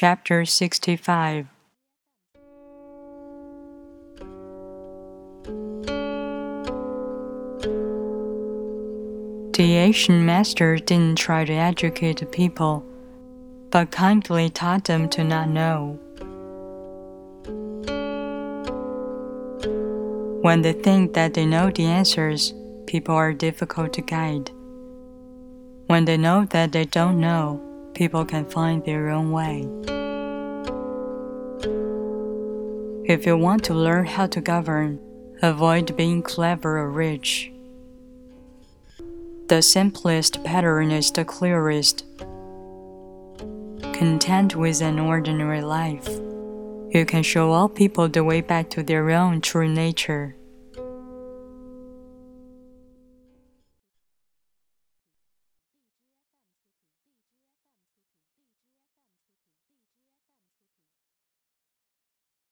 Chapter 65 The Asian master didn't try to educate the people, but kindly taught them to not know. When they think that they know the answers, people are difficult to guide. When they know that they don't know, people can find their own way. If you want to learn how to govern, avoid being clever or rich. The simplest pattern is the clearest. Content with an ordinary life, you can show all people the way back to their own true nature.